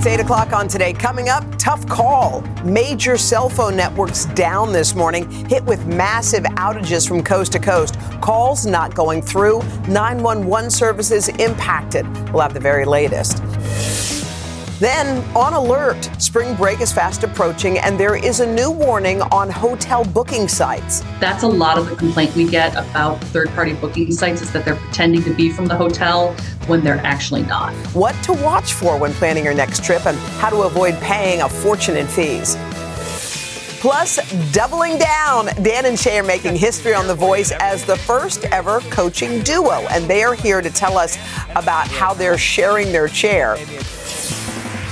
It's 8 o'clock on today. Coming up, tough call. Major cell phone networks down this morning, hit with massive outages from coast to coast. Calls not going through, 911 services impacted. We'll have the very latest. Then, on alert, spring break is fast approaching, and there is a new warning on hotel booking sites. That's a lot of the complaint we get about third party booking sites is that they're pretending to be from the hotel when they're actually not. What to watch for when planning your next trip, and how to avoid paying a fortune in fees. Plus, doubling down. Dan and Shay are making history on The Voice as the first ever coaching duo, and they are here to tell us about how they're sharing their chair.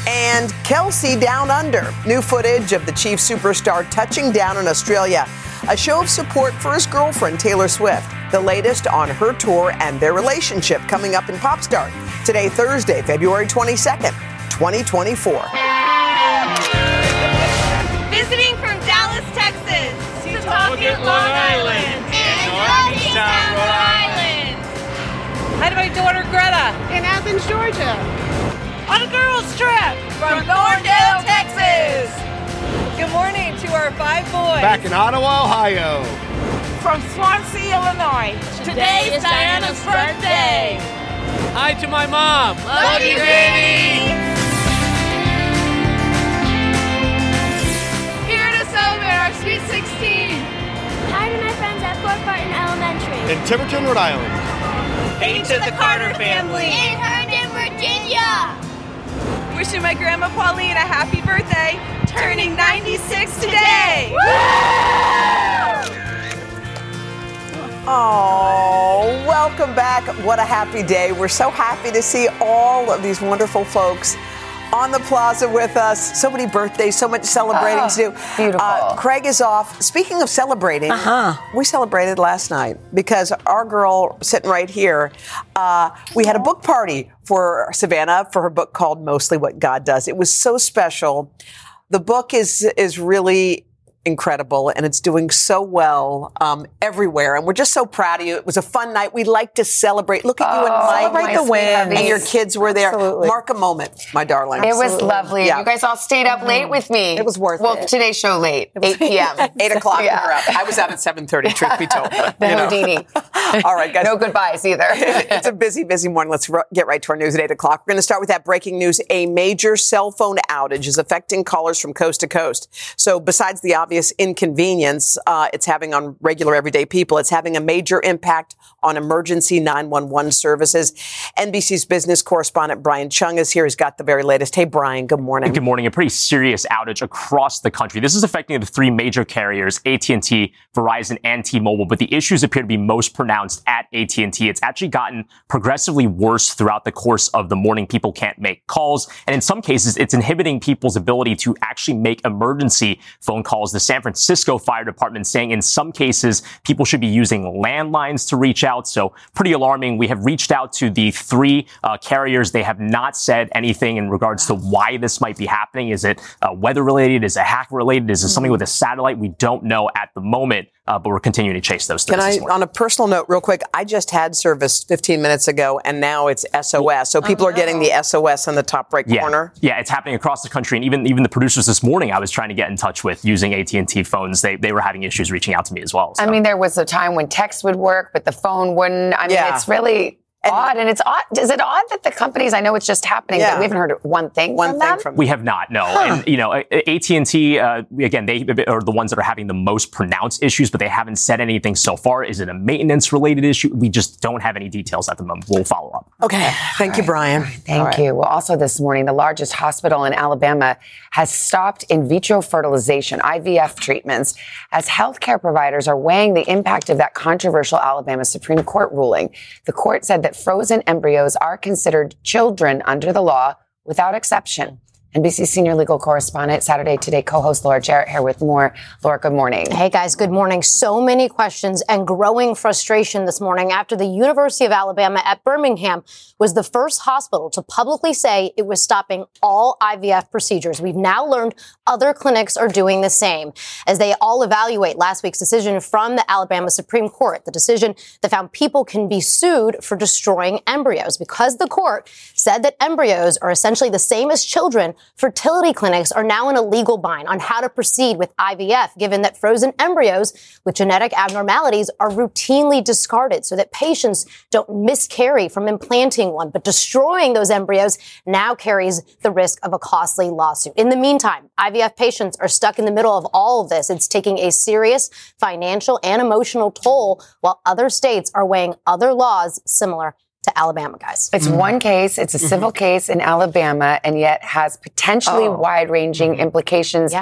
And Kelce Down Under. New footage of the Chief superstar touching down in Australia. A show of support for his girlfriend, Taylor Swift. The latest on her tour and their relationship coming up in Popstar. Today, Thursday, February 22nd, 2024. Visiting from Dallas, Texas. Setauket, Long Island. And Youngstown, Rhode Island. Hi to my daughter Greta. In Athens, Georgia on a girls' trip from Thorndale, Texas. Good morning to our five boys. Back in Ottawa, Ohio. From Swansea, Illinois. Today is Diana's birthday. Hi to my mom. Love, Love you, Granny. Here to celebrate our Sweet 16. Hi to my friends at Fort Barton Elementary. In Tiverton, Rhode Island. Hey to the Carter family. In Herndon, Virginia. Wishing my grandma Pauline a happy birthday, turning 96 today. Oh, welcome back. What a happy day. We're so happy to see all of these wonderful folks on the plaza with us. So many birthdays, so much celebrating oh, to do. Beautiful. Uh, Craig is off. Speaking of celebrating, uh-huh. we celebrated last night because our girl sitting right here, uh, we had a book party for Savannah for her book called Mostly What God Does. It was so special. The book is is really incredible and it's doing so well um, everywhere. And we're just so proud of you. It was a fun night. We like to celebrate. Look at oh, you and Mike. Celebrate the win. And your kids were there. Absolutely. Mark a moment, my darling. It was lovely. Yeah. You guys all stayed up mm-hmm. late with me. It was worth well, it. Well, today's show late, 8 p.m. 8 o'clock yeah. we were up. I was out at 7.30, truth be told. the Houdini. all right, guys. No goodbyes either. it's a busy, busy morning. Let's get right to our news at 8 o'clock. We're going to start with that breaking news. A major cell phone outage is affecting callers from coast to coast. So besides the obvious inconvenience, inconvenience uh, it's having on regular everyday people. It's having a major impact on emergency 911 services. NBC's business correspondent Brian Cheung is here. He's got the very latest. Hey, Brian, good morning. Good morning. A pretty serious outage across the country. This is affecting the three major carriers, AT&T, Verizon, and T-Mobile, but the issues appear to be most pronounced at AT&T. It's actually gotten progressively worse throughout the course of the morning. People can't make calls, and in some cases, it's inhibiting people's ability to actually make emergency phone calls. The San Francisco Fire Department saying in some cases, people should be using landlines to reach out. So pretty alarming. We have reached out to the three uh, carriers. They have not said anything in regards to why this might be happening. Is it uh, weather related? Is it hack related? Is it something with a satellite? We don't know at the moment uh, but we're continuing to chase those things. Can I, on a personal note, real quick, I just had service 15 minutes ago, and now it's SOS. So people oh, no. are getting the SOS in the top right yeah. corner. Yeah, it's happening across the country, and even even the producers this morning, I was trying to get in touch with using AT and T phones. They they were having issues reaching out to me as well. So. I mean, there was a time when text would work, but the phone wouldn't. I mean, yeah. it's really odd, and it's odd. Is it odd that the companies? I know it's just happening, Yeah. but we haven't heard one thing One from thing them. from We have not, no. And you know, AT and T uh, again, they are the ones that are having the most pronounced issues, but they haven't said anything so far. Is it a maintenance related issue? We just don't have any details at the moment. We'll follow up. Okay. Thank you, Brian. Thank you. Well, also this morning, the largest hospital in Alabama has stopped in vitro fertilization, IVF treatments, as healthcare providers are weighing the impact of that controversial Alabama Supreme Court ruling. The court said that frozen embryos are considered children under the law without exception. NBC senior legal correspondent, Saturday Today co-host Laura Jarrett here with more. Laura, good morning. Hey guys, good morning. So many questions and growing frustration this morning after the University of Alabama at Birmingham was the first hospital to publicly say it was stopping all IVF procedures. We've now learned other clinics are doing the same as they all evaluate last week's decision from the Alabama Supreme Court, the decision that found people can be sued for destroying embryos because the court said that embryos are essentially the same as children fertility clinics are now in a legal bind on how to proceed with IVF, given that frozen embryos with genetic abnormalities are routinely discarded so that patients don't miscarry from implanting one. But destroying those embryos now carries the risk of a costly lawsuit. In the meantime, IVF patients are stuck in the middle of all of this. It's taking a serious financial and emotional toll while other states are weighing other laws similar to Alabama, guys. It's mm-hmm. one case. It's a civil mm-hmm. case in Alabama, and yet has potentially Oh. wide-ranging mm-hmm. implications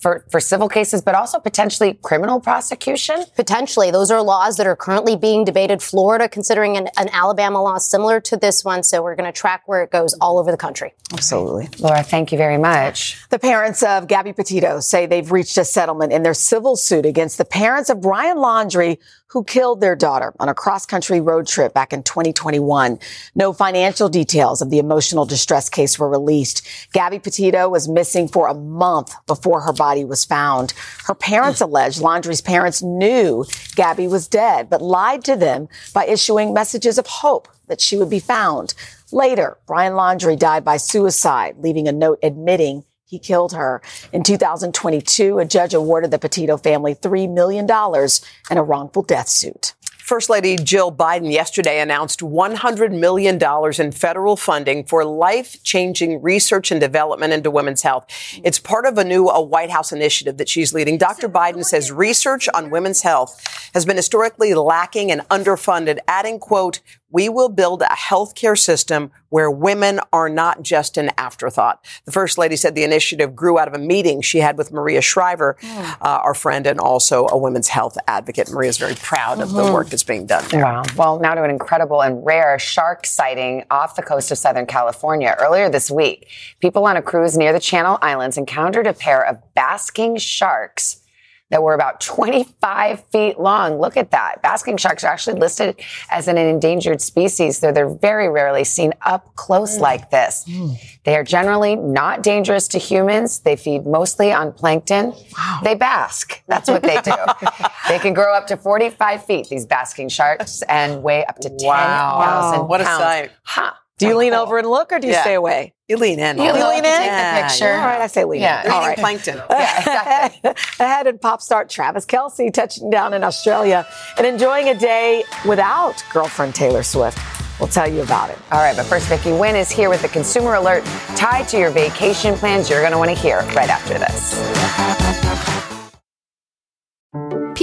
for for civil cases, but also potentially criminal prosecution. Potentially, those are laws that are currently being debated. Florida considering an, an Alabama law similar to this one, so we're going to track where it goes all over the country. Absolutely. Laura, thank you very much. The parents of Gabby Petito say they've reached a settlement in their civil suit against the parents of Brian Laundrie, who killed their daughter on a cross country road trip back in 2021. No financial details of the emotional distress case were released. Gabby Petito was missing for a month before her body was found. Her parents hmm. allege Laundrie's parents knew Gabby was dead, but lied to them by issuing messages of hope that she would be found. Later, Brian Laundrie died by suicide, leaving a note admitting he killed her. In 2022, a judge awarded the Petito family $3 million in a wrongful death suit. First Lady Jill Biden yesterday announced $100 million in federal funding for life changing research and development into women's health. It's part of a new a White House initiative that she's leading. Dr. Biden says research on women's health has been historically lacking and underfunded, adding, quote, we will build a healthcare system where women are not just an afterthought. The First Lady said the initiative grew out of a meeting she had with Maria Shriver, uh, our friend and also a women's health advocate. Maria is very proud of the Mhm. work that's being done there. Wow. Well, now to an incredible and rare shark sighting off the coast of Southern California. Earlier this week, people on a cruise near the Channel Islands encountered a pair of basking sharks that were about 25 feet long. Look at that. Basking sharks are actually listed as an endangered species, though they're very rarely seen up close mm. like this. Mm. They are generally not dangerous to humans. They feed mostly on plankton. They bask. That's what they do. they can grow up to 45 feet, these basking sharks, and weigh up to 10,000 Wow. What a sight. Ha. Do you lean over and look or do you Yeah. stay away? You lean in. You all lean right. in? Yeah, Take the picture. All right, I say lean Yeah. in. All Eating right. plankton. Ahead in pop star Travis Kelce touching down in Australia and enjoying a day without girlfriend Taylor Swift. We'll tell you about it. All right, but first, Vicky Nguyen is here with the consumer alert tied to your vacation plans you're going to want to hear right after this.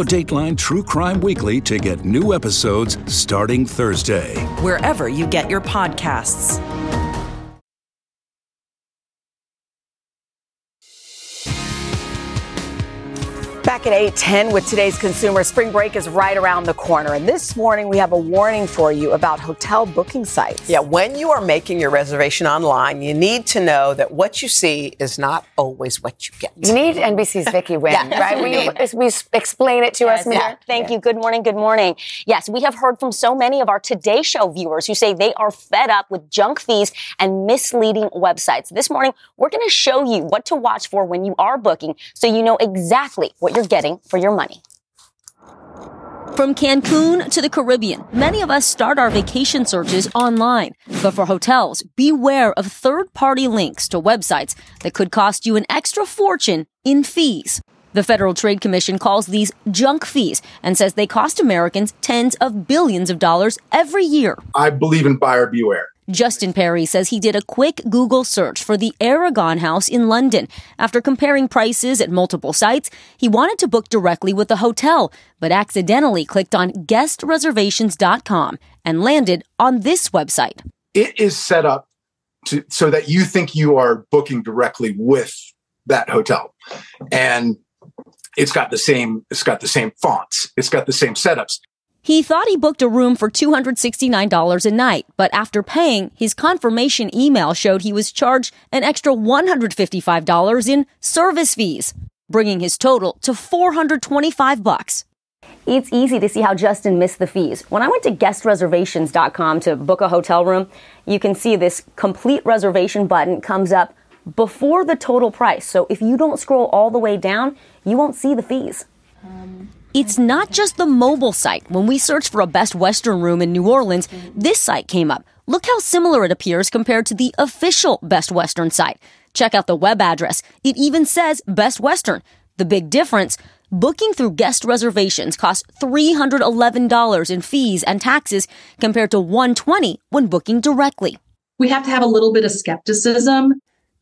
Follow Dateline True Crime Weekly to get new episodes starting Thursday. Wherever you get your podcasts. Back at 810 with today's consumer. Spring break is right around the corner. And this morning we have a warning for you about hotel booking sites. Yeah, when you are making your reservation online, you need to know that what you see is not always what you get. You need NBC's Vicky Nguyen, Yeah. right? Will you, will explain it to us, Yeah, Miguel? Thank you. Good morning. Good morning. Yes, we have heard from so many of our Today Show viewers who say they are fed up with junk fees and misleading websites. This morning, we're going to show you what to watch for when you are booking so you know exactly what you're getting for your money. From Cancun to the Caribbean, many of us start our vacation searches online. But for hotels, beware of third party links to websites that could cost you an extra fortune in fees. The Federal Trade Commission calls these junk fees and says they cost Americans tens of billions of dollars every year. I believe in buyer beware. Justin Perry says he did a quick Google search for the Aragon House in London. After comparing prices at multiple sites, he wanted to book directly with the hotel, but accidentally clicked on guestreservations.com and landed on this website. It is set up to, so that you think you are booking directly with that hotel. And it's got the same, it's got the same fonts. It's got the same setups. He thought he booked a room for $269 a night, but after paying, his confirmation email showed he was charged an extra $155 in service fees, bringing his total to 425 bucks. It's easy to see how Justin missed the fees. When I went to guestreservations.com to book a hotel room, you can see this complete reservation button comes up before the total price. So if you don't scroll all the way down, you won't see the fees. Um, It's not just the mobile site. When we searched for a Best Western room in New Orleans, this site came up. Look how similar it appears compared to the official Best Western site. Check out the web address. It even says Best Western. The big difference booking through guest reservations costs $311 in fees and taxes compared to 120 when booking directly. We have to have a little bit of skepticism.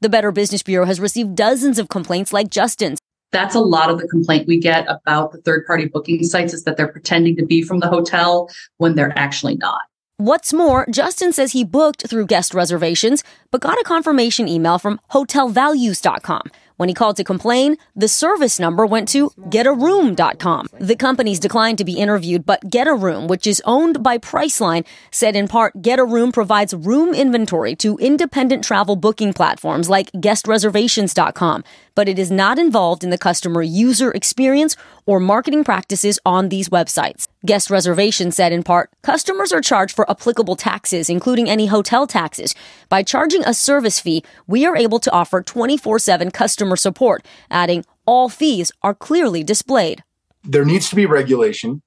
The Better Business Bureau has received dozens of complaints like Justin's. That's a lot of the complaint we get about the third party booking sites is that they're pretending to be from the hotel when they're actually not. What's more, Justin says he booked through guest reservations, but got a confirmation email from hotelvalues.com. When he called to complain, the service number went to getaroom.com. The companies declined to be interviewed, but Getaroom, which is owned by Priceline, said in part Getaroom provides room inventory to independent travel booking platforms like guestreservations.com, but it is not involved in the customer user experience or marketing practices on these websites. Guest reservation said in part, customers are charged for applicable taxes, including any hotel taxes. By charging a service fee, we are able to offer 24-7 customer support, adding all fees are clearly displayed. There needs to be regulation.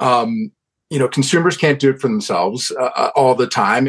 Um, you know, consumers can't do it for themselves uh, uh, all the time.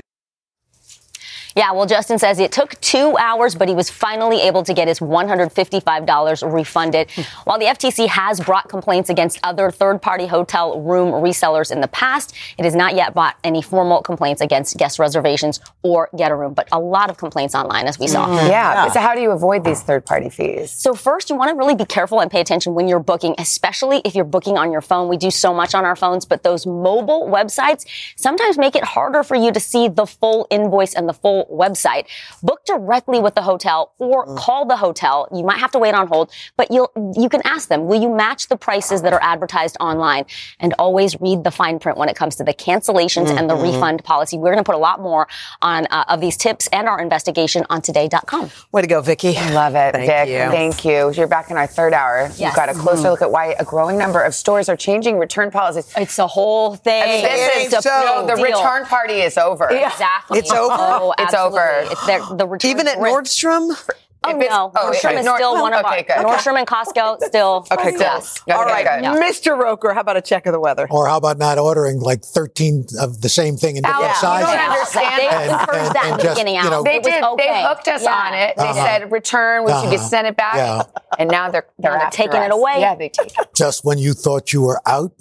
Yeah, well, Justin says it took two hours, but he was finally able to get his $155 refunded. While the FTC has brought complaints against other third party hotel room resellers in the past, it has not yet brought any formal complaints against guest reservations or get a room, but a lot of complaints online, as we saw. Mm, yeah. So, how do you avoid these third party fees? So, first, you want to really be careful and pay attention when you're booking, especially if you're booking on your phone. We do so much on our phones, but those mobile websites sometimes make it harder for you to see the full invoice and the full website. Book directly with the hotel or call the hotel. You might have to wait on hold, but you'll you can ask them, will you match the prices that are advertised online? And always read the fine print when it comes to the cancellations and the Mhm. refund policy. We're going to put a lot more on uh, of these tips and our investigation on today.com. Way to go, Vicky. Love it, Thank Vic. you. Thank you. You're back in our third hour. We've got a closer Mhm. look at why a growing number of stores are changing return policies. It's a whole thing. I mean, this is It ain't so. no, the Deal. return party is over. Exactly. It's over? Oh, It's absolutely. over. It's their, the return Even at risk. Nordstrom? Oh If it's- no, oh, Nordstrom okay. is still well, one of okay, our good. Nordstrom and Costco still. Okay, cool. Yes. Okay, All right, good. Yeah. Mr. Roker, how about a check of the weather? Or how about not ordering like 13 of the same thing in different Alex, you sizes? don't understand. They And- encouraged and- that and in just, beginning. you know- They did. okay. They hooked us Yeah. on it. They Uh-huh. said return, We you Uh-huh. could send it back, Yeah. and now they're they're, Now they're after taking it away. Yeah, they take it. Just when you thought you were out.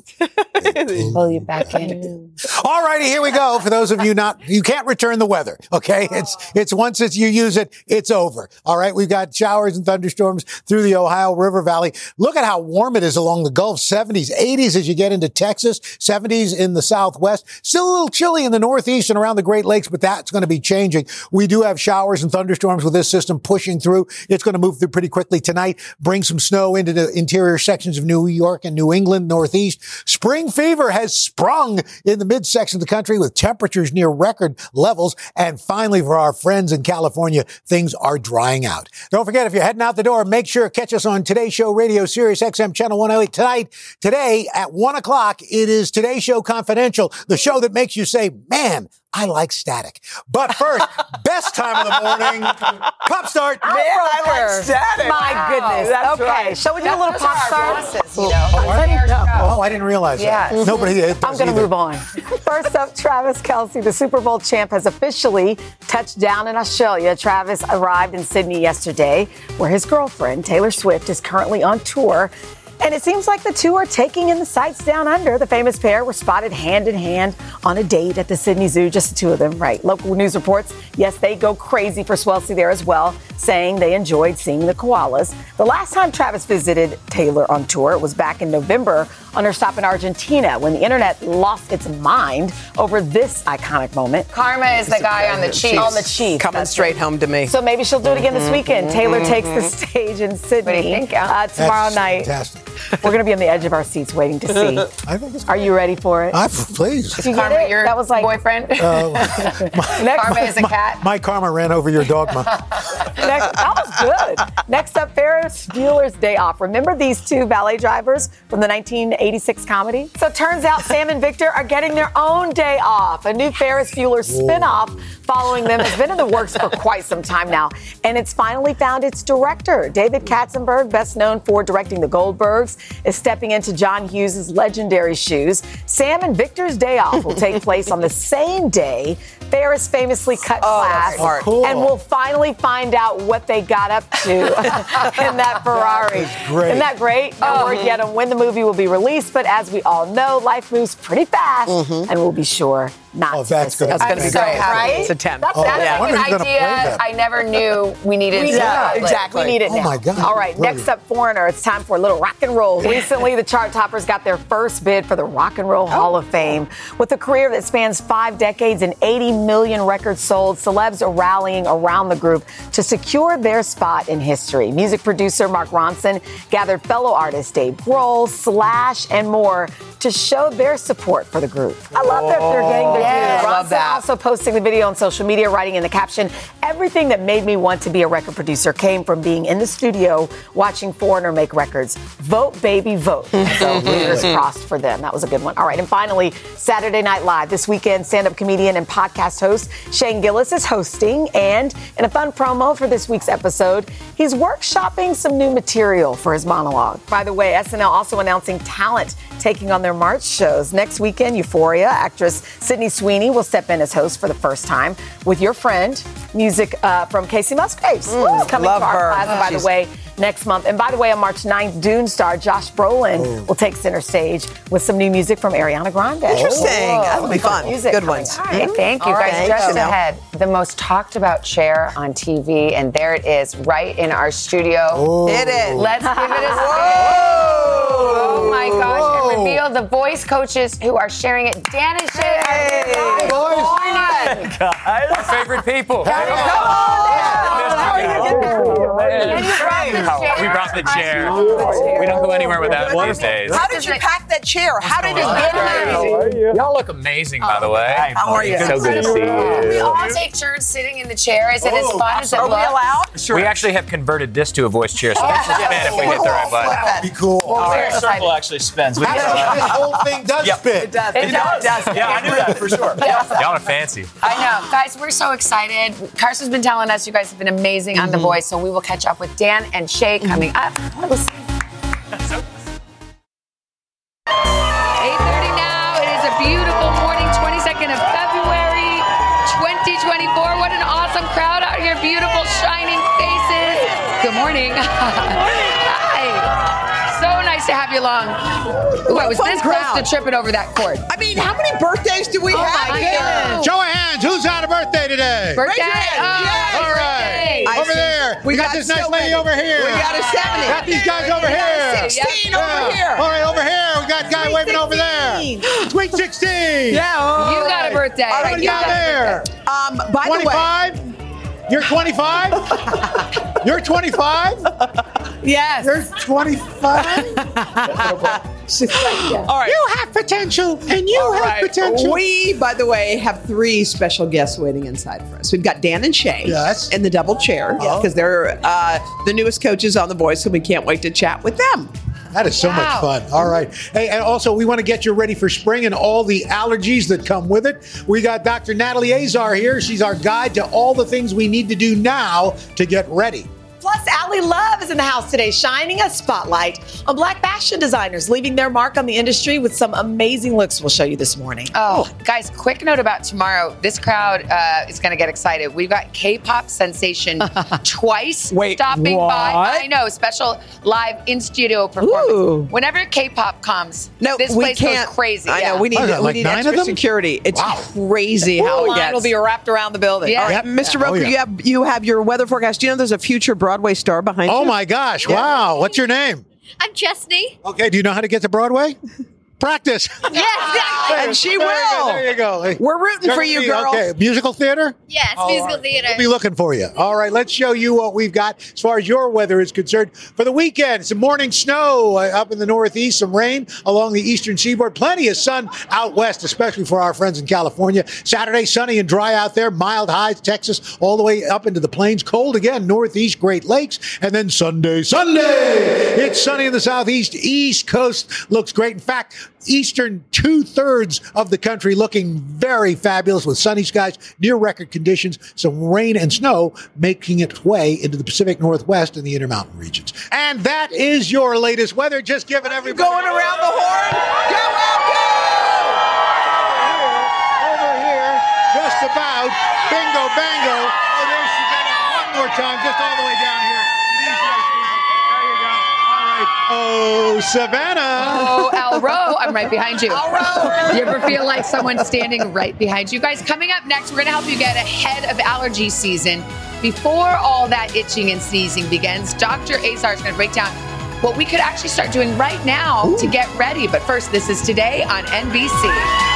they Pull you back in. All righty, here we go. For those of you not, you can't return the weather. Okay, it's it's once it's you use it, it's over. All right, We've got showers and thunderstorms through the Ohio River Valley. Look at how warm it is along the Gulf. 70s, 80s as you get into Texas, 70s in the southwest. Still a little chilly in the northeast and around the Great Lakes, but that's going to be changing. We do have showers and thunderstorms with this system pushing through. It's going to move through pretty quickly tonight, bring some snow into the interior sections of New York and New England, northeast. Spring fever has sprung in the midsection of the country with temperatures near record levels. And finally, for our friends in California, things are drying out. Don't forget, if you're heading out the door, make sure catch us on Today Show Radio, Sirius XM Channel 108 tonight. Today at one o'clock, it is Today Show Confidential, the show that makes you say, man, I like static. But first, best time of the morning, pop start. Man, I like static. My Wow. goodness. That's okay. right. Shall we do a That- little those pop start? bosses, you know. Oh, I didn't. Oh, I didn't realize that. Yes. Nobody. Mm-hmm. I'm going to move on. First up, Travis Kelce, the Super Bowl champ, has officially touched down in Australia. Travis arrived in Sydney yesterday, where his girlfriend, Taylor Swift, is currently on tour. And it seems like the two are taking in the sights down under. The famous pair were spotted hand in hand on a date at the Sydney Zoo, just the two of them, right? Local news reports, yes, they go crazy for Swelsey there as well, saying they enjoyed seeing the koalas. The last time Travis visited Taylor on tour was back in November on her stop in Argentina when the internet lost its mind over this iconic moment. Karma is the guy on the Chiefs. On the Chiefs. Coming That's straight right. home to me. So maybe she'll do it again this Mhm, weekend. Taylor mhm, takes the mhm. stage in Sydney What do you think, Al? uh, tomorrow That's night. Fantastic. We're going to be on the edge of our seats waiting to see. I think it's Are you ready for it? I, please. Did you get Karma, it? your that was like boyfriend. Uh, next, Karma is a cat. my karma ran over your dogma. next, that was good. Next up, Ferris Bueller's Day Off. Remember these two valet drivers from the 1986 comedy? So it turns out Sam and Victor are getting their own day off. A new Ferris Bueller spinoff following them has been in the works for quite some time now, and it's finally found its director. David Katzenberg, best known for directing The Goldbergs, is stepping into John Hughes' legendary shoes. Sam and Victor's Day Off will take place on the same day Ferris famously cut class, smart. Cool. and we'll finally find out what they got up to in that Ferrari. great. Isn't that great? No word yet on when the movie will be released, but as we all know, life moves pretty fast, mm-hmm. and we'll be sure not Oh, that's gonna it. That's going to be so great. Right? It's a 10. That's, Oh, that's yeah. I a wonder An who's gonna play idea that. I never knew we needed. We to Yeah, it. exactly. We need it Oh now. my God, All right, brilliant. next up, Foreigner. It's time for a little rock and roll. Recently, the chart toppers got their first bid for the Rock and Roll Hall of Fame. With a career that spans five decades and 80 million records sold, celebs are rallying around the group to secure their spot in history. Music producer Mark Ronson gathered fellow artists Dave Grohl, Slash, and more to show their support for the group. I love that they're getting their Due. Love that. also posting the video on social media, writing in the caption, Everything that made me want to be a record producer came from being in the studio watching Foreigner make records. Vote, baby, vote. So fingers crossed for them. That was a good one. All right. And finally, Saturday Night Live. This weekend, stand up comedian and podcast host Shane Gillis is hosting. And in a fun promo for this week's episode, he's workshopping some new material for his monologue. By the way, SNL also announcing talent taking on their March shows. Next weekend, Euphoria actress Sydney Sweeney will step in as host for the first time with your friend, music uh, from Kacey Musgraves. who's coming love to our her. plaza, by the way, next month. And by the way, on March 9th, Dune star Josh Brolin oh. will take center stage with some new music from Ariana Grande. Interesting. That'll be fun. Music Good coming. ones. All right. Mm-hmm. Thank you All guys. right. Just Thank you. ahead, the most talked about chair on TV, and there it is, right in our studio. Oh. Hit it. Let's give it a spin. Oh my gosh! And reveal the voice coaches who are sharing it. Dan and Shay. Hey. Good morning. Our favorite people. And you brought the chair. We brought the chair. We don't go anywhere without it these days. How did you pack that chair? How did it get here? Y'all look amazing, by the way. How are you? So good to see We all take turns sitting in the chair. Is it as oh, fun as it Are we looks? allowed? We actually have converted this to a voice chair, so this is oh, spin if we hit the right button. That'd Be cool. We're circle actually spins. We this uh, whole thing does Yep. spit. It does. Yeah, I knew that for sure. Y'all are fancy. I know. Guys, we're so excited. Carson's been telling us you guys have been amazing on The mm-hmm. Voice, so we will catch up with Dan and Shay coming up. 8.30 now. It is a beautiful morning, 22nd of February, 2024. What an awesome crowd out here. Beautiful, shining faces. Good morning. Hi. So nice to have you along. Ooh, I was fun this close to tripping over that cord. I mean, how many birthdays do we Oh have my here? Show of hands. Who's had a birthday today? Birthday. your hand. Oh, Yes. All right. birthday. I Over there. We, got, this nice so lady many. over here. We got a 70. Got these guys over We got a here. 16 Yeah. over here. All right, over here. We got a guy Sweet waving over there. 16. Sweet 16. Yeah. all You got a birthday. All right, you down got a there? birthday. Um, by the way, 25? You're 25? You're 25? yes. You're 25? All right. You have potential, and you All have right. potential. We, by the way, have three special guests waiting inside for us. We've got Dan and Shay Yes. in the double chair Oh. because they're uh, the newest coaches on The Voice, and we can't wait to chat with them. That is so Wow. much fun. All right. Hey, and also we want to get you ready for spring and all the allergies that come with it. We got Dr. Natalie Azar here. She's our guide to all the things we need to do now to get ready. Plus, Ally Love is in the house today, shining a spotlight on black fashion designers, leaving their mark on the industry with some amazing looks we'll show you this morning. Oh, guys, quick note about tomorrow. This crowd uh, is going to get excited. We've got K pop sensation twice Wait, stopping what? by. I know, special live in studio performance. Ooh. Whenever K pop comes, No, this we place can't. goes crazy. I know. We need What is that, we like need nine of extra them? security. It's Wow. crazy how it line gets. will be wrapped around the building. Yeah. All right, Yep. Mr. Oh, yeah. you have you have your weather forecast. Do you know there's a future Broadway star behind Oh you? my gosh. Wow. What's your name? I'm Chesney. Okay. Do you know how to get to Broadway? Practice. Yes, exactly. And she There you will. There you go. We're rooting you're for you, be- girl. Okay. Musical theater? Yes, All musical right. theater. We'll be looking for you. All right, let's show you what we've got as far as your weather is concerned for the weekend. Some morning snow uh, up in the northeast, some rain along the eastern seaboard, plenty of sun out west, especially for our friends in California. Saturday, sunny and dry out there, mild highs, Texas, all the way up into the plains. Cold again, northeast, Great Lakes. And then Sunday, Sunday, it's sunny in the southeast. East coast looks great. In fact, eastern two thirds of the country looking very fabulous with sunny skies, near record conditions, some rain and snow making its way into the Pacific Northwest and the Intermountain regions. And that is your latest weather. Just giving everybody Going around the horn. Go welcome over here, just about. Bingo, bango. Oh, there's. One more time, just all the way down here. These nice people. There you go. All right. Oh, Savannah. Oh, Al Rowe, I'm right behind you. Al Rowe. You ever feel like someone's standing right behind you? Guys, coming up next, we're going to help you get ahead of allergy season. Before all that itching and sneezing begins, Dr. Azar is going to break down what we could actually start doing right now to get ready. But first, this is today on NBC.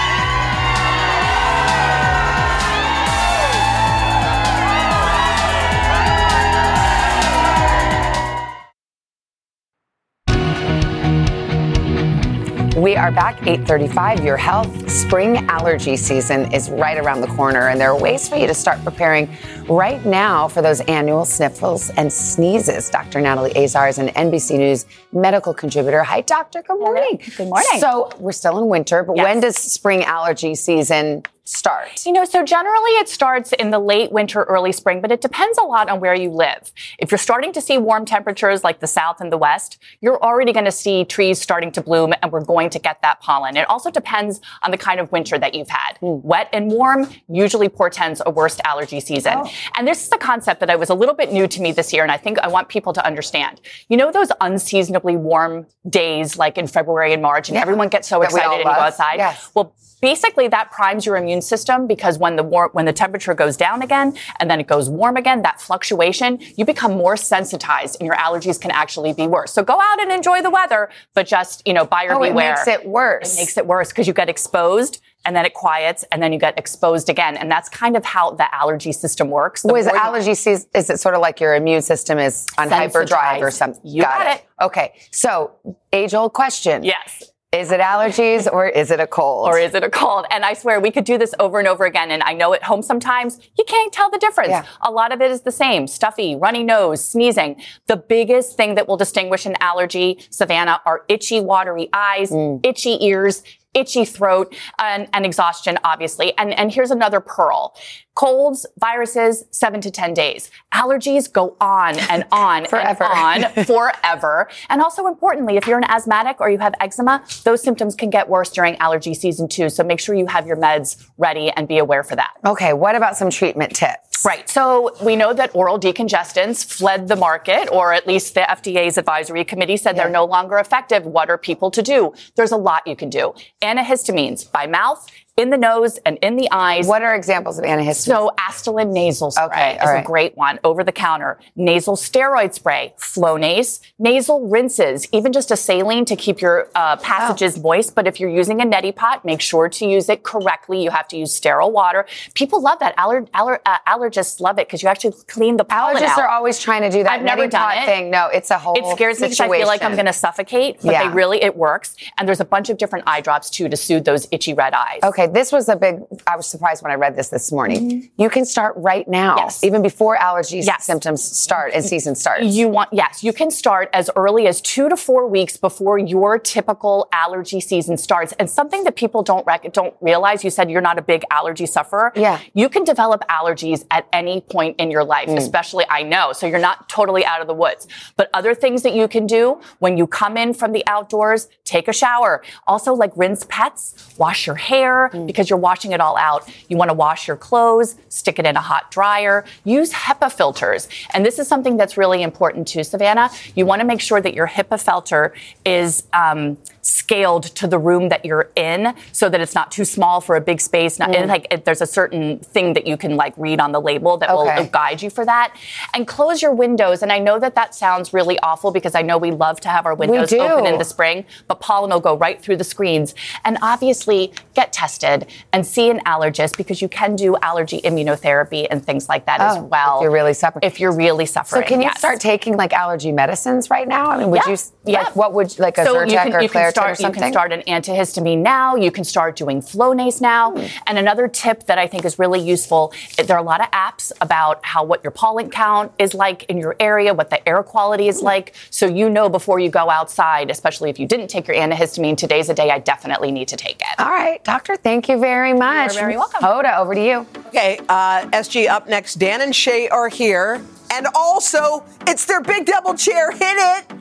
We are back 8:35 Your health spring allergy season is right around the corner and there are ways for you to start preparing right now for those annual sniffles and sneezes. Dr. Natalie Azar is an NBC News medical contributor. Hi doctor, good morning. Good morning. So, we're still in winter, but Yes. when does spring allergy season start? You know, so generally it starts in the late winter, early spring, but it depends a lot on where you live. If you're starting to see warm temperatures like the south and the west, you're already going to see trees starting to bloom and we're going to get that pollen. It also depends on the kind of winter that you've had. Hmm. Wet and warm usually portends a worst allergy season. Oh. And this is a concept that I was a little bit new to me this year, and I think I want people to understand. You know those unseasonably warm days like in February and March, and everyone gets so That excited and go outside? Yes. Well, basically that primes your immune system because when the war- when the temperature goes down again and then it goes warm again, that fluctuation, you become more sensitized and your allergies can actually be worse. So go out and enjoy the weather, but just, you know, buyer Oh, it makes it worse. It makes it worse because you get exposed and then it quiets and then you get exposed again. And that's kind of how the allergy system works. The more you- allergy season, is it sort of like your immune system is on hyperdrive or something? You got, got it. Okay. So, age old question. Yes. Is it allergies or is it a cold? Or is it a cold? And I swear we could do this over and over again. And I know at home sometimes you can't tell the difference. Yeah. A lot of it is the same stuffy, runny nose, sneezing. The biggest thing that will distinguish an allergy, Savannah, are itchy, watery eyes, Mm. itchy ears, itchy throat, and, and exhaustion, obviously. And, and here's another pearl. Colds, viruses, seven to 10 days. Allergies go on and on Forever. and on forever. And also importantly, if you're an asthmatic or you have eczema, those symptoms can get worse during allergy season too. So make sure you have your meds ready and be aware for that. Okay. What about some treatment tips? Right. So we know that oral decongestants fled the market, or at least the FDA's advisory committee said they're no longer effective. What are people to do? There's a lot you can do. Antihistamines by mouth, in the nose and in the eyes. What are examples of antihistamines? So Astelin nasal spray Okay, is all a great one over the counter. Nasal steroid spray, Flonase, nasal rinses, even just a saline to keep your uh, passages Oh. moist. But if you're using a neti pot, make sure to use it correctly. You have to use sterile water. People love that. Aller- aller- uh, allergists love it because you actually clean the pollen Allergists out. are always trying to do that I've never neti done pot it. thing. No, it's a whole It scares me because I feel like I'm going to suffocate, but Yeah. they really, it works. And there's a bunch of different eye drops too to soothe those itchy red eyes. Okay, this was a big. I was surprised when I read this this morning. Mm-hmm. You can start right now, Yes. even before allergy Yes. symptoms start and season starts. You want, yes, you can start as early as two to four weeks before your typical allergy season starts. And something that people don't rec- don't realize, you said you're not a big allergy sufferer. Yeah. You can develop allergies at any point in your life, Mm. especially I know. So you're not totally out of the woods. But other things that you can do when you come in from the outdoors, take a shower. Also like rinse pets, wash your hair Mm. because you're washing it all out. You want to wash your clothes, stick it in a hot dryer, use HEPA filters. And this is something that's really important too, Savannah. You want to make sure that your HEPA filter is um, scaled to the room that you're in so that it's not too small for a big space. Not, Mm. and like it, there's a certain thing that you can like read on the label that will guide you for that. And close your windows. And I know that that sounds really awful because I know we love to have our windows open in the spring, but pollen will go right through the screens. And obviously, get tested and see an allergist because you can do allergy immunotherapy and things like that as Oh, well. if you're really suffering. If you're really suffering. so can you yes. start taking like allergy medicines right now? I mean, would Yeah, you? s- yeah. What would like a so Zyrtec can, or Claritin start or you can start an antihistamine now. You can start doing Flonase now. Hmm. And another tip that I think is really useful: there are a lot of apps about how what your pollen count is like in your area, what the air quality is like, so you know before you go outside. Especially if you didn't take your antihistamine, today's a day I definitely need to take it. All right, doctor. Thank you very much. You're very welcome. Hoda, over to you. Okay, uh, SG up next. Dan and Shay are here. And also, it's their big double chair. Hit it.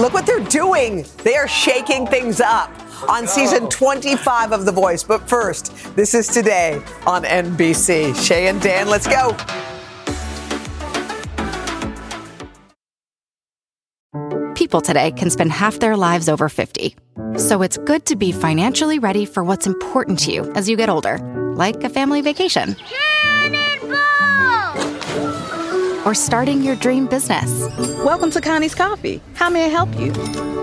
Look what they're doing. They are shaking things up on season 25 of The Voice. But first, this is today on NBC. Shay and Dan, let's go. People today can spend half their lives over 50. So it's good to be financially ready for what's important to you as you get older, like a family vacation or starting your dream business. Welcome to Connie's Coffee. How may I help you?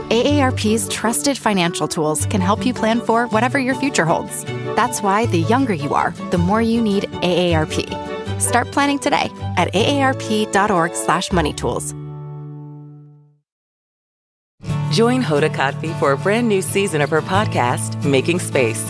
AARP's trusted financial tools can help you plan for whatever your future holds. That's why the younger you are, the more you need AARP. Start planning today at aarp.org/moneytools. Join Hoda Kotb for a brand new season of her podcast, Making Space.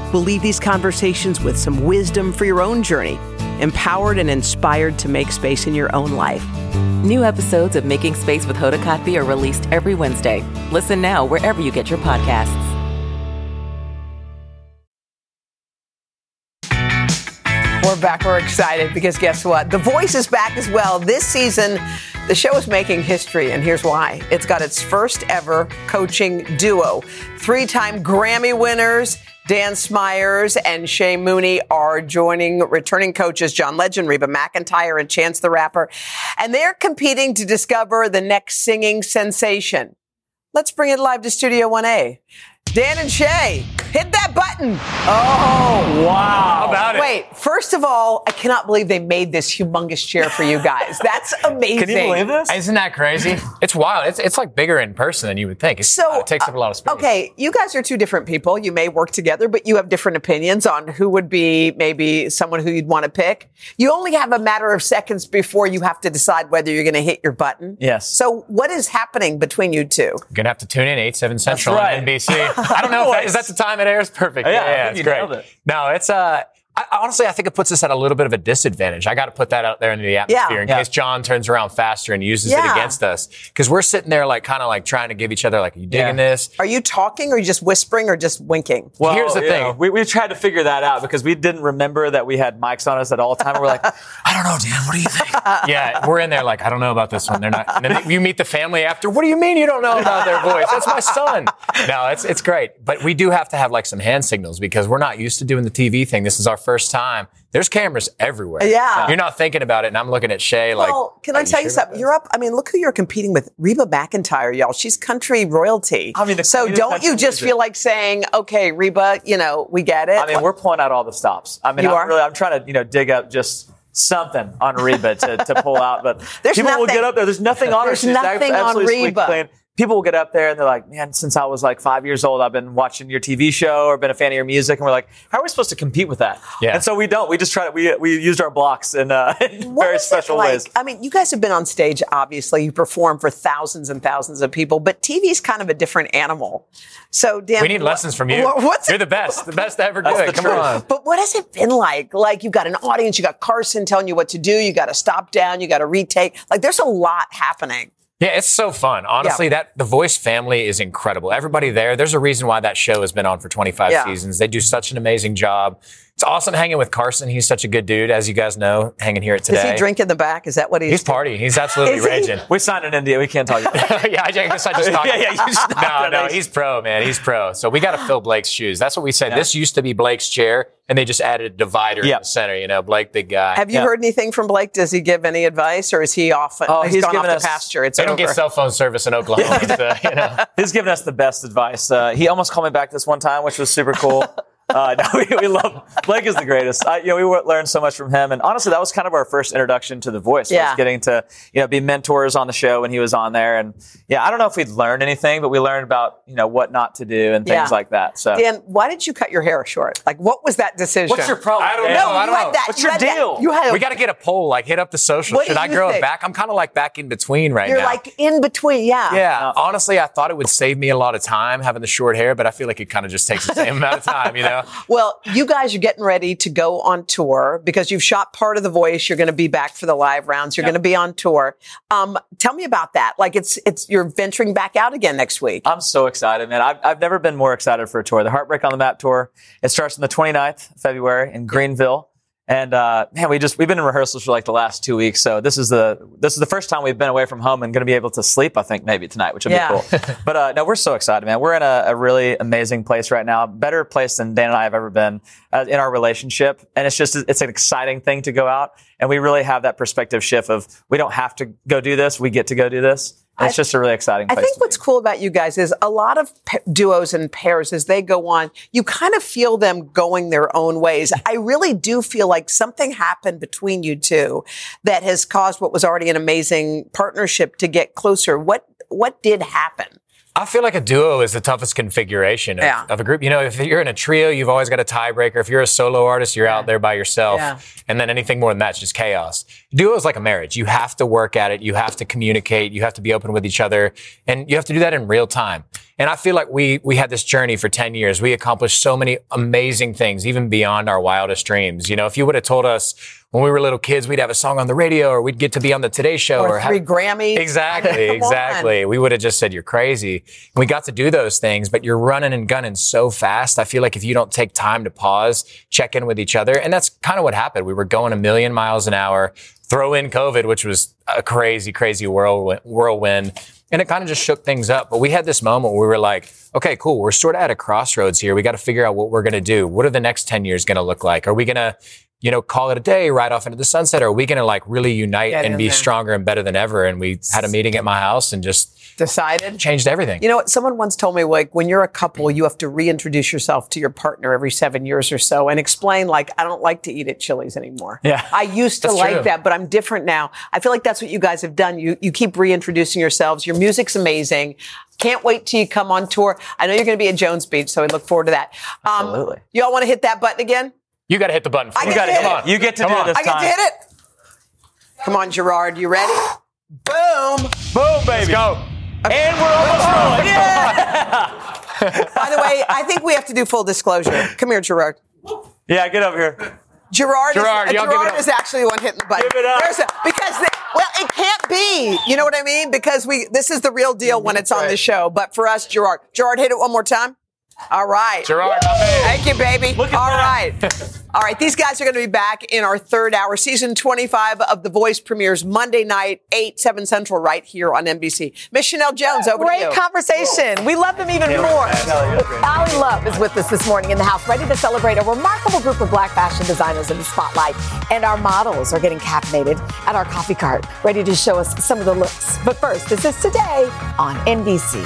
will leave these conversations with some wisdom for your own journey, empowered and inspired to make space in your own life. New episodes of Making Space with Hoda Kotb are released every Wednesday. Listen now wherever you get your podcasts. We're back. We're excited because guess what? The Voice is back as well. This season, the show is making history, and here's why. It's got its first ever coaching duo. Three time Grammy winners. Dan Smyers and Shay Mooney are joining returning coaches John Legend, Reba McEntire, and Chance the Rapper. And they're competing to discover the next singing sensation. Let's bring it live to Studio 1A. Dan and Shay, hit that button. Oh, wow. How about it? Wait, first of all, I cannot believe they made this humongous chair for you guys. That's amazing. Can you believe this? Isn't that crazy? It's wild. It's, it's like bigger in person than you would think. It's, So, uh, it takes up a lot of space. Okay, you guys are two different people. You may work together, but you have different opinions on who would be maybe someone who you'd want to pick. You only have a matter of seconds before you have to decide whether you're going to hit your button. Yes. So, what is happening between you two? You're going to have to tune in 8, 7 Central right. on NBC. I don't know if that, is that the time it airs? Perfect. Yeah, Yeah, yeah, it's great. it. No, it's, uh, I I, honestly, I think it puts us at a little bit of a disadvantage. I got to put that out there into the atmosphere Yeah. in Yeah. case John turns around faster and uses Yeah. it against us. Because we're sitting there, like, kind of like trying to give each other, like, are you digging this? Are you talking or you just whispering or just winking? Well, Here's the thing. know, we, we tried to figure that out because we didn't remember that we had mics on us at all time. We're like, I don't know, Dan. What do you think? yeah, we're in there like, I don't know about this one. They're not. And then you meet the family after. What do you mean you don't know about their voice? That's my son. No, it's it's great, but we do have to have like some hand signals because we're not used to doing the TV thing. This is our first time. There's cameras everywhere. Yeah. you're not thinking about it, and I'm looking at Shay like. well, can I tell you something? You're up. I mean, look who you're competing with. Reba McEntire, y'all. She's country royalty. I mean, so don't you just music. feel like saying, "Okay, Reba, you know, we get it." I mean, we're pulling out all the stops. I mean, You I'm are? really, I'm trying to, you know, dig up just something on Reba to, to pull out, but There's people will get up there. There's nothing on her. There's She's abs- nothing on Reba. clean. People will get up there and they're like, man, since I was like five years old, I've been watching your TV show or been a fan of your music. And we're like, how are we supposed to compete with that? Yeah. And so we don't. We just try to, we, we used our blocks in, uh, in very special like? ways. I mean, you guys have been on stage, obviously. You perform for thousands and thousands of people, but TV's kind of a different animal. So, Dan, we need lessons from you. what- what's You're the best, the best to ever do it. Come truth. on. But what has it been like? Like you've got an audience, you got Carson telling you what to do, you got to stop down, you got to retake. Like there's a lot happening. Yeah, it's so fun. Honestly, that the Voice family is incredible. Everybody there, there's a reason why that show has been on for 25 Yeah. seasons. They do such an amazing job. It's awesome hanging with Carson. He's such a good dude, as you guys know, hanging here at today. Does he drink in the back? Is that what he's? He's partying. He's absolutely Is he? raging. We signed an NDA. We can't talk about that. yeah, I guess I just talked. Yeah, yeah, you just no, knocked no, that he's pro, man. He's pro. So we got to fill Blake's shoes. That's what we said. Yeah. This used to be Blake's chair, and they just added a divider in the center. You know, Blake, big guy. Have you Yeah. heard anything from Blake? Does he give any advice, or is he off? Oh, he's he's gone off given the us- pasture. It's they don't get cell phone service in Oklahoma. so, you know. He's given us the best advice. Uh, he almost called me back this one time, which was super cool. Uh, no, we, we love Blake is the greatest. I, you know, we learned so much from him, and honestly, that was kind of our first introduction to the voice. Yeah. was getting to you know be mentors on the show when he was on there, and yeah, I don't know if we'd learned anything, but we learned about you know what not to do and things Yeah. like that. So Dan, why did you cut your hair short? Like, what was that decision? what's your problem? I don't man? know. No, I don't had know. that. What's you your had that- deal? You had a, We got to get a poll. Like, hit up the social. What Should I grow think? it back? I'm kind of like back in between right now. You're like in between. Yeah. Yeah, honestly, I thought it would save me a lot of time having the short hair, but I feel like it kind of just takes the same amount of time, you know? Well, you guys are getting ready to go on tour because you've shot part of The Voice. You're going to be back for the live rounds. You're going to be on tour. Um, tell me about that. Like, it's it's you're venturing back out again next week. I'm so excited, man. I've, I've never been more excited for a tour. The Heartbreak on the Map tour. It starts on the 29th February in Greenville. And uh, man, we just we've been in rehearsals for like the last two weeks. So this is the this is the first time we've been away from home and going to be able to sleep. I think maybe tonight, which would Yeah. be cool. but uh, no, we're so excited, man. We're in a, a really amazing place right now, better place than Dan and I have ever been uh, in our relationship. And it's just it's an exciting thing to go out, and we really have that perspective shift of we don't have to go do this, we get to go do this. And it's just a really exciting I place. think what's cool about you guys is a lot of pa- duos and pairs as they go on, you kind of feel them going their own ways. I really do feel like something happened between you two that has caused what was already an amazing partnership to get closer. What what did happen? I feel like a duo is the toughest configuration of, Yeah. of a group. You know, if you're in a trio, you've always got a tiebreaker. If you're a solo artist, you're out there by yourself. Yeah. And then anything more than that's just chaos. Duo is like a marriage. You have to work at it. You have to communicate. You have to be open with each other. And you have to do that in real time. And I feel like we, we had this journey for 10 years. We accomplished so many amazing things, even beyond our wildest dreams. You know, if you would have told us when we were little kids, we'd have a song on the radio or we'd get to be on the Today Show Or or, three have, Grammys? Exactly, Come on. exactly. We would have just said you're crazy. We got to do those things, but you're running and gunning so fast. I feel like if you don't take time to pause, check in with each other, and that's kind of what happened. We were going a million miles an hour. Throw in COVID, which was a crazy, crazy whirlwind, whirlwind. And it kind of just shook things up. But we had this moment where we were like, okay, cool. We're sort of at a crossroads here. We got to figure out what we're going to do. What are the next 10 years going to look like? Are we going to, you know, call it a day, ride off into the sunset? Or are we going to like really unite Get and be there. stronger and better than ever? And we had a meeting at my house and just Decided? changed everything. You know what? Someone once told me, like, when you're a couple, you have to reintroduce yourself to your partner every seven years or so and explain, like, I don't like to eat at Chili's anymore. Yeah. I used to That's like true. that, but I'm different now. I feel like that's what you guys have done. You, you keep reintroducing yourselves. Your music's amazing. Can't wait till you come on tour. I know you're going to be at Jones Beach, so I look forward to that. Um, Absolutely. You all want to hit that button again? You got to hit the button. I you got to to hit come it. on. You get to Come do on. this I get time. to hit it. Come on, Gerard. You ready? Boom. Boom, baby. Let's Go. And we're almost oh rolling. Yeah. By the way, I think we have to do full disclosure. Come here, Gerard. Yeah, get over here. Gerard, Gerard, is, y'all give it Gerard up. is actually the one hitting the button. Give it up. There's a, because the, well, it can't be. You know what I mean? Because we this is the real deal when it's on the show. But for us, Gerard, Gerard, hit it one more time. All right, Gerard, my man. Thank you, baby. Look at All that. right. All right, these guys are going to be back in our third hour. Season 25 of The Voice premieres Monday night, 8, 7 Central, right here on NBC. Miss Sheinelle Jones, over Great to you. Great conversation. We love them even Yeah, more. Kelly. Ally Love is with us this morning in the house, ready to celebrate a remarkable group of black fashion designers in the spotlight. And our models are getting caffeinated at our coffee cart, ready to show us some of the looks. But first, this is today on NBC.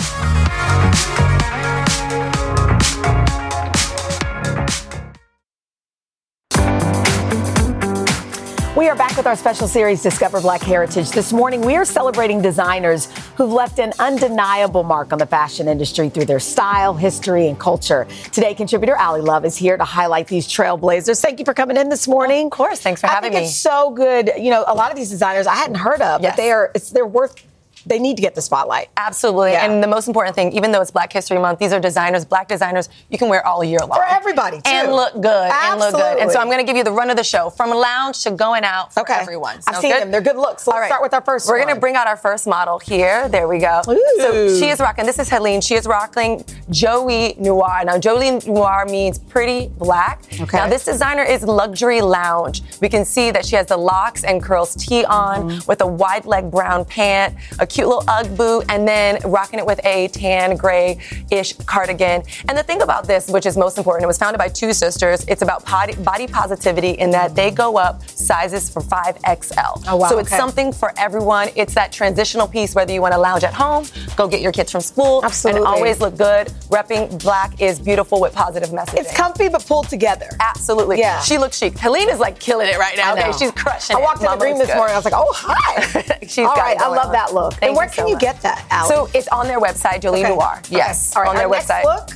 We are back with our special series, Discover Black Heritage. This morning, we are celebrating designers who've left an undeniable mark on the fashion industry through their style, history, and culture. Today, contributor Ally Love is here to highlight these trailblazers. Thank you for coming in this morning. Of course, thanks for I having think me. It's so good. You know, a lot of these designers I hadn't heard of, Yes. but they are they're worth. They need to get the spotlight. Absolutely. Yeah. And the most important thing, even though it's Black History Month, these are designers, black designers you can wear all year long. For everybody, too. And look good. And look good. And so I'm going to give you the run of the show from lounge to going out for Okay. everyone. I've Sound seen good? them. They're good looks. So All let's right. start with our first We're going to bring out our first model here. There we go. So she is rocking, this is Helene. She is rocking Jolie Noir. Now, Jolie Noir means pretty black. Okay. Now, this designer is luxury lounge. We can see that she has the locks and curls tee on Mm-hmm. with a wide leg brown pant, a cute little Ugg boot, and then rocking it with a tan gray-ish cardigan. And the thing about this, which is most important, it was founded by two sisters. It's about body, body positivity in that they go up sizes for 5XL. Oh, wow, So it's okay. something for everyone. It's that transitional piece, whether you want to lounge at home, go get your kids from school, Absolutely. and always look good. Repping black is beautiful with positive messaging. It's comfy but pulled together. Absolutely. Yeah. She looks chic. Helene is like killing it right now. Okay, she's crushing I it. walked in the Mama looks this good. morning. I was like, oh, hi. She's All right, I love on. that look. Thank and where you can so you much. get that, Ally? So it's on their website, Jolie Okay. Noir. Okay. Yes, All right, on our their next website. look?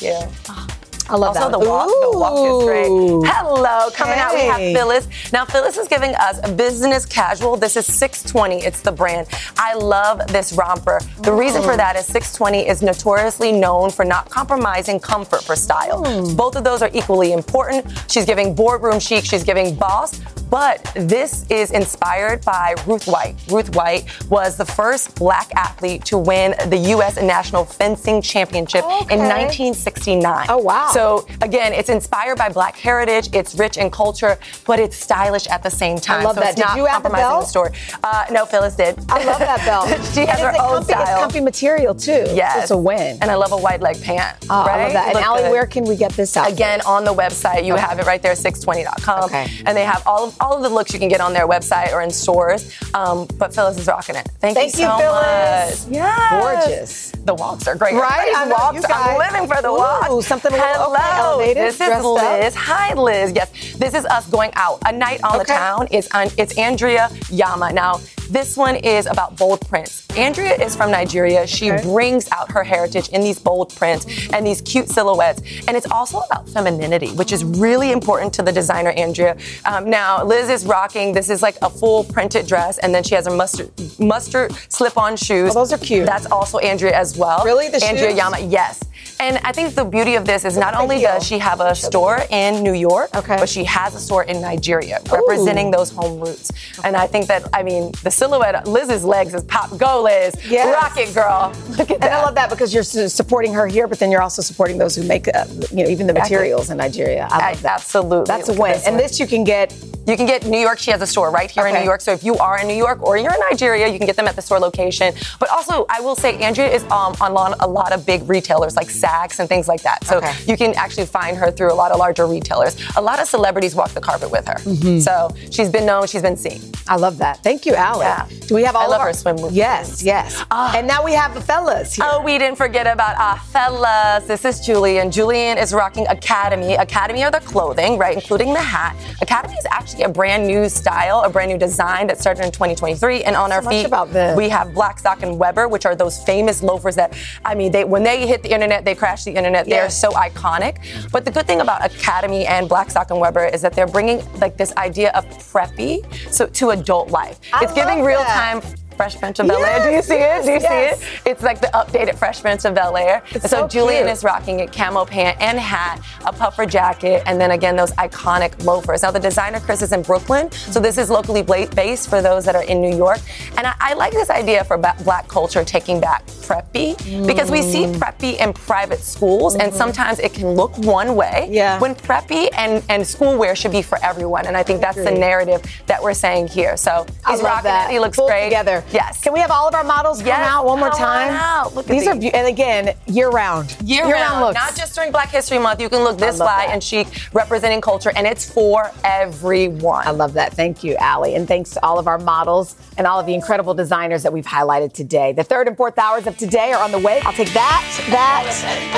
Yeah. I love also that. the walk, the walk is great. Hello, coming out we have Phyllis. Now Phyllis is giving us a business casual. This is 620. It's the brand. I love this romper. The reason for mm. that is 620 is notoriously known for not compromising comfort for style. Mm. Both of those are equally important. She's giving boardroom chic. She's giving boss. But this is inspired by Ruth White. Ruth White was the first black athlete to win the U.S. National Fencing Championship in 1969. Oh, wow. So again, it's inspired by black heritage, it's rich in culture, but it's stylish at the same time. I love so that. It's Did not you add the compromising belt? the story. Uh, no, Phyllis did. I love that belt. she has And her own comfy? It's style. comfy material too. Yes. It's a win. And I love a wide leg pant. Oh, I love that. And Ally, where can we get this out? Again, on the website, you have it right there, 620.com. Okay. And they have all of, all of the looks you can get on their website or in stores. Um, but Phyllis is rocking it. Thank, Thank you you, so Phyllis. much. Yes. Gorgeous. The walks are great. Right? I walks. I'm living for the Ooh, walks. something a little, okay, Hello. elevated, This is dressed up. Liz. Hi, Liz. Yes, this is us going out. A night on the town. It's on, it's Andrea Iyamah. Now, this one is about bold prints. Andrea is from Nigeria. She Okay. brings out her heritage in these bold prints and these cute silhouettes. And it's also about femininity, which is really important to the designer, Andrea. Um, now, Liz is rocking, this is like a full printed dress, and then she has her mustard, mustard slip on shoes. Oh, those are cute. That's also Andrea as well. Really? The Andrea shoes? Iyamah, yes. And I think the beauty of this is not only does she have a store in New York, Okay. but she has a store in Nigeria representing those home roots. And I think that, I mean, the silhouette, Liz's legs is pop. Go, Liz. Yes. Rock it, girl. Look at And that. I love that because you're supporting her here, but then you're also supporting those who make, uh, you know, even the materials in Nigeria. I love that. Absolutely. That's a win. And this you can get. You can get New York. She has a store right here in New York. So if you are in New York or you're in Nigeria, you can get them at the store location. But also, I will say Andrea is um, on a lot of big retailers like Saks and things like that. So Okay. you can actually find her through a lot of larger retailers. A lot of celebrities walk the carpet with her. Mm-hmm. So she's been known. She's been seen. I love that. Thank you, Ally. Yeah. Do we have all I of love our her swim moves. Yes, yes. and now we have the fellas here. Oh, we didn't forget about our fellas. This is Julian. Julian is rocking Academy. Academy are the clothing, right, including the hat. Academy is actually a brand new style, a brand new design that started in 2023. And on our feet, we have Blackstock and Weber, which are those famous loafers that, I mean, they when they hit the internet, they crash the internet. They are so iconic. But the good thing about Academy and Blackstock and Weber is that they're bringing like this idea of preppy so to adult life. I it's giving real that. time Fresh Prince of Bel Air. Do you see it? Do you yes. see it? It's like the updated Fresh Prince of Bel Air. So, so Julian cute. is rocking a camo pant and hat, a puffer jacket, and then again those iconic loafers. Now the designer Chris is in Brooklyn, so this is locally based for those that are in New York. And I, I like this idea for Black culture taking back preppy because we see Mm. preppy in private schools, and Mhm. sometimes it can look one way. Yeah. When preppy and and schoolwear should be for everyone, and I think that's the narrative that we're saying here. So I he's rocking that. it. He looks Pulled great. together. Yes. Can we have all of our models come out one more come on time? out. Look at these are these. be- and again year round. Year, round, looks. not just during Black History Month. You can look this fly and chic, representing culture, and it's for everyone. I love that. Thank you, Ally. And thanks to all of our models and all of the incredible designers that we've highlighted today. The third and fourth hours of today are on the way. I'll take that, that,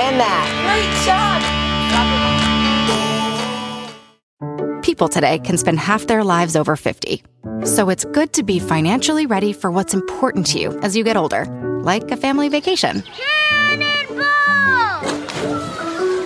and that. Great job. People today can spend half their lives over 50. So it's good to be financially ready for what's important to you as you get older, like a family vacation.